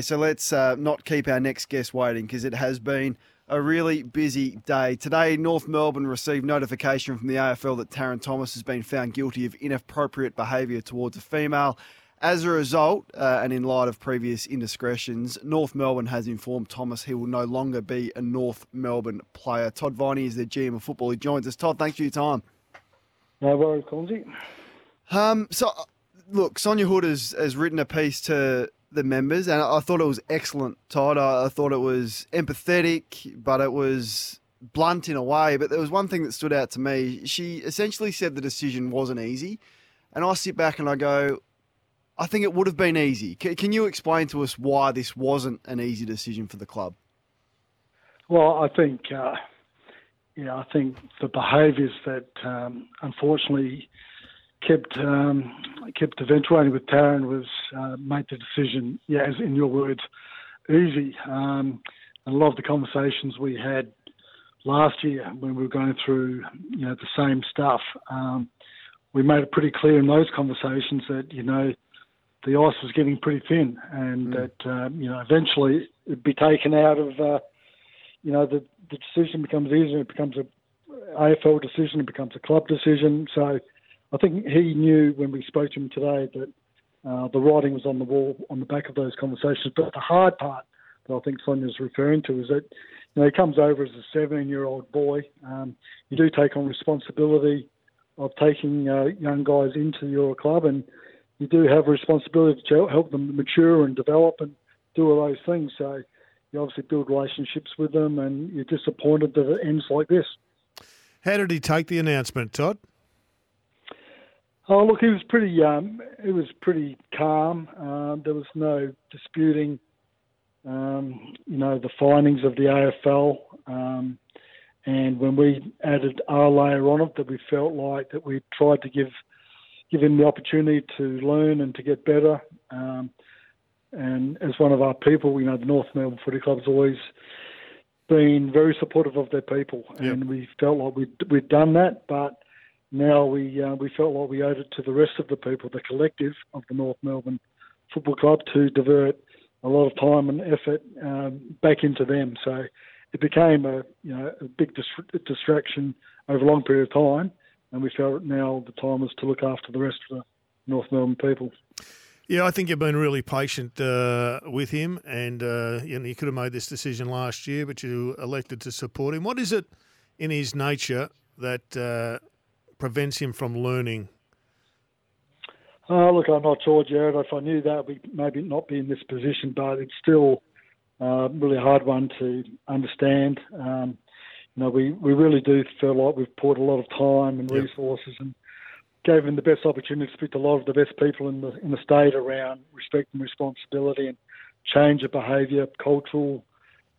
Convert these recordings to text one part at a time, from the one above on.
So let's uh, not keep our next guest waiting because it has been a really busy day. Today, North Melbourne received notification from the AFL that Tarryn Thomas has been found guilty of inappropriate behaviour towards a female. As a result, uh, and in light of previous indiscretions, North Melbourne has informed Thomas he will no longer be a North Melbourne player. Todd Viney is the GM of football. He joins us. Todd, thanks for your time. No worries, Cornesy. Um, so, uh, look, Sonia Hood has, has written a piece to the members, and I thought it was excellent, Todd. I, I thought it was empathetic, but it was blunt in a way. But there was one thing that stood out to me. She essentially said the decision wasn't easy, and I sit back and I go, I think it would have been easy. Can, can you explain to us why this wasn't an easy decision for the club? Well, I think, uh, I think the behaviours that um, unfortunately kept um, kept eventuating with Tarryn was uh, made the decision, yeah, as in your words, easy. Um, and a lot of the conversations we had last year when we were going through, you know, the same stuff, um, we made it pretty clear in those conversations that you know the ice was getting pretty thin, and mm. that um, you know eventually it'd be taken out of, uh, you know, the the decision becomes easier. It becomes a AFL decision. It becomes a club decision. So I think he knew when we spoke to him today that uh, the writing was on the wall on the back of those conversations. But the hard part that I think Sonia's referring to is that you know he comes over as a 17-year-old boy. Um, you do take on responsibility of taking uh, young guys into your club, and you do have a responsibility to help them mature and develop and do all those things. So you obviously build relationships with them, and you're disappointed that it ends like this. How did he take the announcement, Todd? Oh, look, he was pretty. Um, it was pretty calm. Um, there was no disputing, um, you know, the findings of the AFL. Um, and when we added our layer on it, that we felt like that we tried to give give him the opportunity to learn and to get better. Um, and as one of our people, you know, the North Melbourne Footy Club's always been very supportive of their people, yep. and we felt like we'd, we'd done that, but now we uh, we felt like we owed it to the rest of the people, the collective of the North Melbourne Football Club, to divert a lot of time and effort um, back into them. So it became a you know a big dis- distraction over a long period of time, and we felt now the time was to look after the rest of the North Melbourne people. Yeah, I think you've been really patient uh, with him, and uh, you, know, you could have made this decision last year, but you elected to support him. What is it in his nature that uh, prevents him from learning? Oh, look, I'm not sure, Gerard. If I knew that, we'd maybe not be in this position, but it's still uh, really a hard one to understand. Um, you know, we, we really do feel like we've poured a lot of time and yep. resources and gave him the best opportunity to speak to a lot of the best people in the in the state around respect and responsibility and change of behaviour, cultural,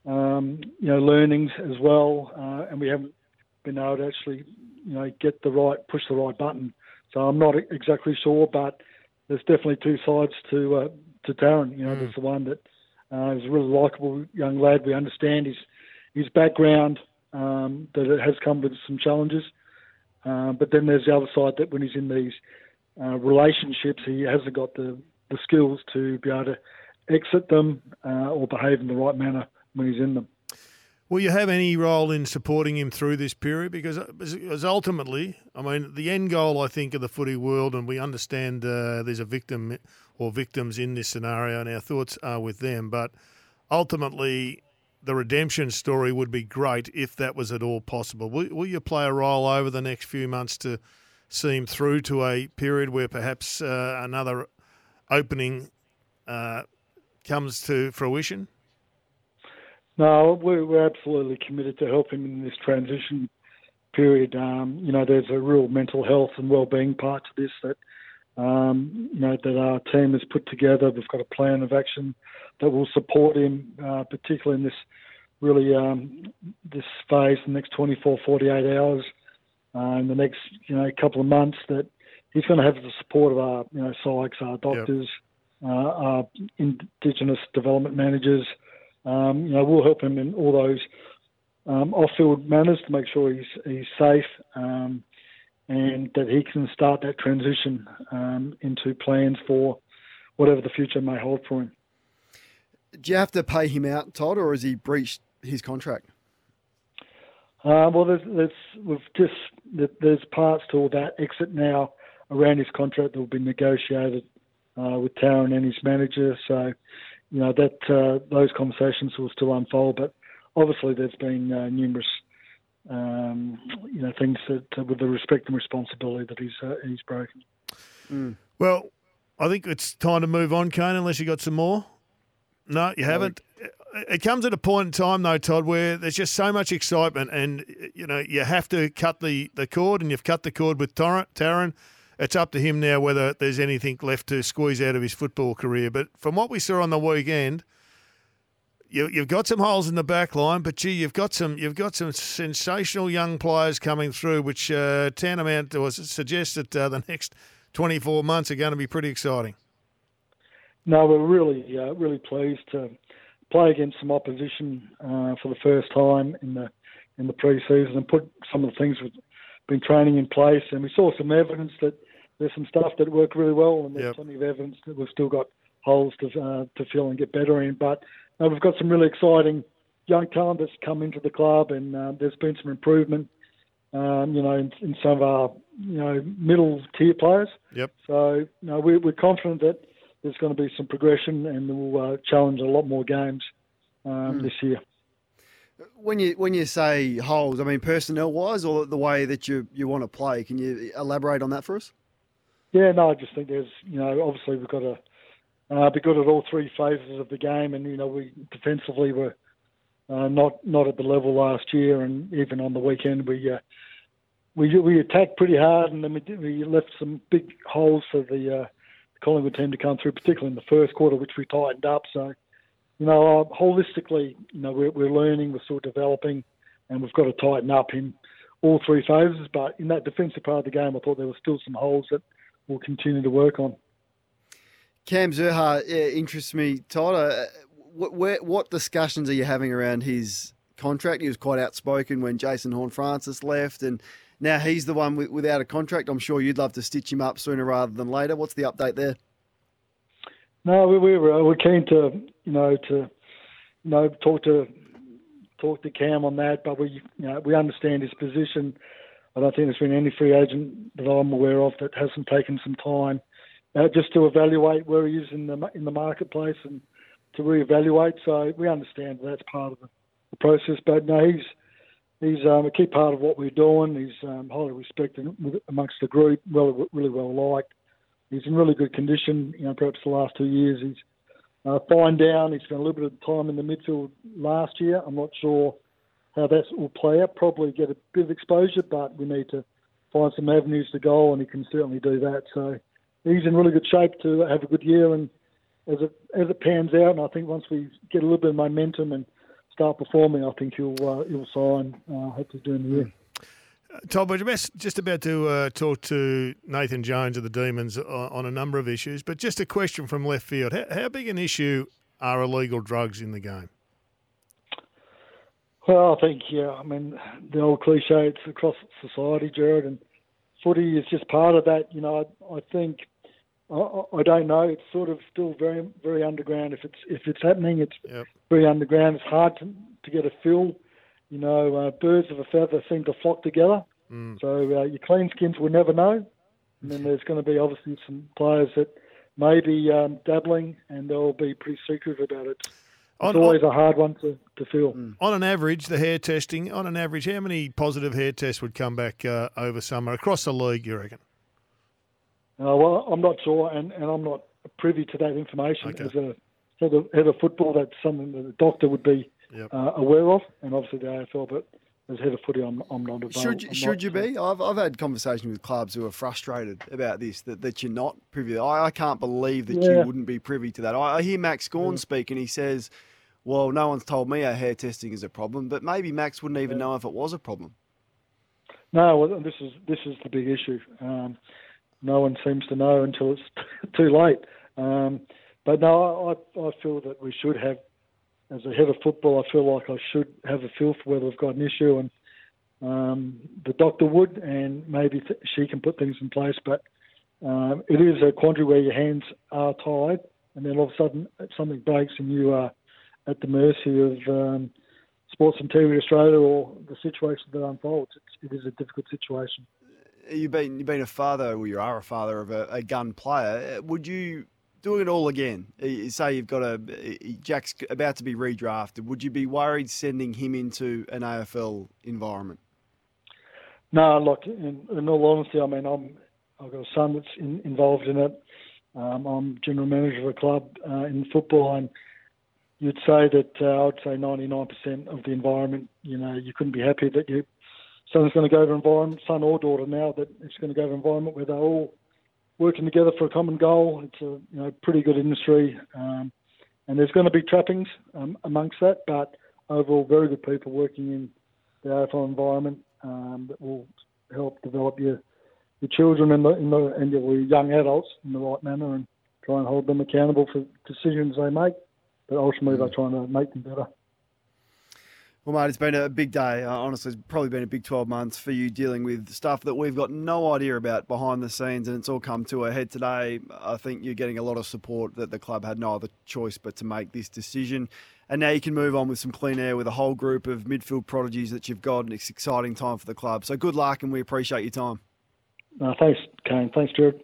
um, you know, learnings as well. Uh, and we haven't been able to actually you know get the right push the right button. So I'm not exactly sure, but there's definitely two sides to uh, to Tarryn. You know, mm. there's the one that uh, is a really likable young lad. We understand his his background um, that it has come with some challenges, uh, but then there's the other side that when he's in these uh, relationships, he hasn't got the the skills to be able to exit them uh, or behave in the right manner when he's in them. Will you have any role in supporting him through this period? Because as ultimately, I mean, the end goal, I think, of the footy world, and we understand uh, there's a victim or victims in this scenario, and our thoughts are with them. But ultimately, the redemption story would be great if that was at all possible. Will, will you play a role over the next few months to see him through to a period where perhaps uh, another opening uh, comes to fruition? No, we're, we're absolutely committed to help him in this transition period. Um, you know, there's a real mental health and well-being part to this that um, you know that our team has put together. We've got a plan of action that will support him, uh, particularly in this really um, this phase, the next 24, 48 hours, uh, in the next you know couple of months. That he's going to have the support of our you know psychs, our doctors, yep. uh, our Indigenous development managers. Um, you know, we'll help him in all those um, off-field manners to make sure he's he's safe um, and that he can start that transition um, into plans for whatever the future may hold for him. Do you have to pay him out, Todd, or has he breached his contract? Uh, well, there's, there's we've just there's parts to all that exit now around his contract that will be negotiated uh, with Tarryn and his manager. So, you know that uh, those conversations will still unfold. But obviously, there's been uh, numerous um, you know things that uh, with the respect and responsibility that he's uh, he's broken. Mm. Well, I think it's time to move on, Kane. Unless you got some more. No, you haven't it comes at a point in time though, Todd, where there's just so much excitement, and you know you have to cut the, the cord, and you've cut the cord with Tarryn. It's up to him now whether there's anything left to squeeze out of his football career. But from what we saw on the weekend, you, have got some holes in the back line, but gee, you've got some you've got some sensational young players coming through, which uh, tantamount to suggest that uh, the next 24 months are going to be pretty exciting. No, we're really uh, really pleased to play against some opposition uh, for the first time in the in the pre-season and put some of the things we've been training in place. And we saw some evidence that there's some stuff that worked really well, and there's yep. plenty of evidence that we've still got holes to uh, to fill and get better in. But uh, we've got some really exciting young talent that's come into the club, and uh, there's been some improvement. Um, you know, in, in, some of our you know middle tier players. Yep. So you know, we're, we're confident that there's going to be some progression, and we'll uh, challenge a lot more games um, mm. this year. When you when you say holes, I mean personnel wise, or the way that you you want to play. Can you elaborate on that for us? Yeah, no, I just think there's you know obviously we've got to uh, be good at all three phases of the game, and you know we defensively were uh, not not at the level last year, and even on the weekend we. Uh, we we attacked pretty hard, and then we, we left some big holes for the uh, Collingwood team to come through, particularly in the first quarter, which we tightened up. So, you know, uh, holistically, you know, we're, we're learning, we're still developing, and we've got to tighten up in all three phases. But in that defensive part of the game, I thought there were still some holes that we'll continue to work on. Cam Zurhaar yeah, interests me, Todd. Uh, what, what discussions are you having around his contract? He was quite outspoken when Jason Horne-Francis left, and now he's the one without a contract. I'm sure you'd love to stitch him up sooner rather than later. What's the update there? No, we, we were we're keen to you know to you know talk to talk to Cam on that, but we you know we understand his position. I don't think there's been any free agent that I'm aware of that hasn't taken some time uh, just to evaluate where he is in the in the marketplace and to reevaluate. So we understand that that's part of the, the process. But no, he's he's um, a key part of what we're doing. He's um, highly respected amongst the group, well, really well liked. He's in really good condition. You know, perhaps the last two years he's uh, fine down. He spent a little bit of time in the midfield last year. I'm not sure how that will play out. Probably get a bit of exposure, but we need to find some avenues to go, and he can certainly do that. So he's in really good shape to have a good year. And as it as it pans out, and I think once we get a little bit of momentum and start performing, I think he'll uh, he'll sign uh, hopefully during the year. Tom, Todd, we're just about to uh, talk to Nathan Jones of the Demons on, on, a number of issues, but just a question from left field: how, how, big an issue are illegal drugs in the game? Well, I think yeah. I mean, the old cliche: it's across society, Gerard, and footy is just part of that. You know, I, I think I, I don't know. It's sort of still very very underground. If it's if it's happening, it's yep. very underground. It's hard to to get a feel. You know, uh, birds of a feather seem to flock together. Mm. So uh, your clean skins will never know. And then there's going to be obviously some players that may be um, dabbling, and they'll be pretty secretive about it. It's always on, a hard one to, to feel. Mm. On an average, the hair testing, on an average, how many positive hair tests would come back uh, over summer across the league, you reckon? Uh, well, I'm not sure, and, and I'm not privy to that information. Okay. As a head of, head of football, that's something that a doctor would be yep. uh, aware of, and obviously the AFL. But as head of footy, I'm, I'm not available. Should you, should you be? I've, I've had conversations with clubs who are frustrated about this, that, that you're not privy. I, I can't believe that yeah. you wouldn't be privy to that. I, I hear Max Gawn yeah. speak, and he says, well, no one's told me our hair testing is a problem, but maybe Max wouldn't even yeah. know if it was a problem. No, well, this is this is the big issue. Um, no one seems to know until it's too late. Um, but no, I, I feel that we should have, as a head of football, I feel like I should have a feel for whether we've got an issue, and um, the doctor would, and maybe th- she can put things in place. But um, it is a quandary where your hands are tied, and then all of a sudden something breaks and you are at the mercy of um, Sports Integrity Australia or the situation that unfolds. It's, it is a difficult situation. You've been you've been a father, well, you are a father of a, a gun player. Would you doing it all again? You say you've got a Jack's about to be redrafted. Would you be worried sending him into an AFL environment? No, look. In, in all honesty, I mean, I'm I've got a son that's in, involved in it. Um, I'm general manager of a club uh, in football, and you'd say that uh, I'd say 99% of the environment. You know, you couldn't be happy that your son's going to go to environment, son or daughter now, that it's going to go to environment where they're all working together for a common goal. It's a you know pretty good industry, um, and there's going to be trappings um, amongst that, but overall, very good people working in the AFL environment um, that will help develop your your children and the, in the and your young adults in the right manner and try and hold them accountable for decisions they make. But ultimately, mm. they're trying to make them better. Well, mate, it's been a big day. Uh, honestly, it's probably been a big 12 months for you dealing with stuff that we've got no idea about behind the scenes, and it's all come to a head today. I think you're getting a lot of support that the club had no other choice but to make this decision. And now you can move on with some clean air with a whole group of midfield prodigies that you've got, and it's exciting time for the club. So good luck, and we appreciate your time. Uh, thanks, Kane. Thanks, Gerard.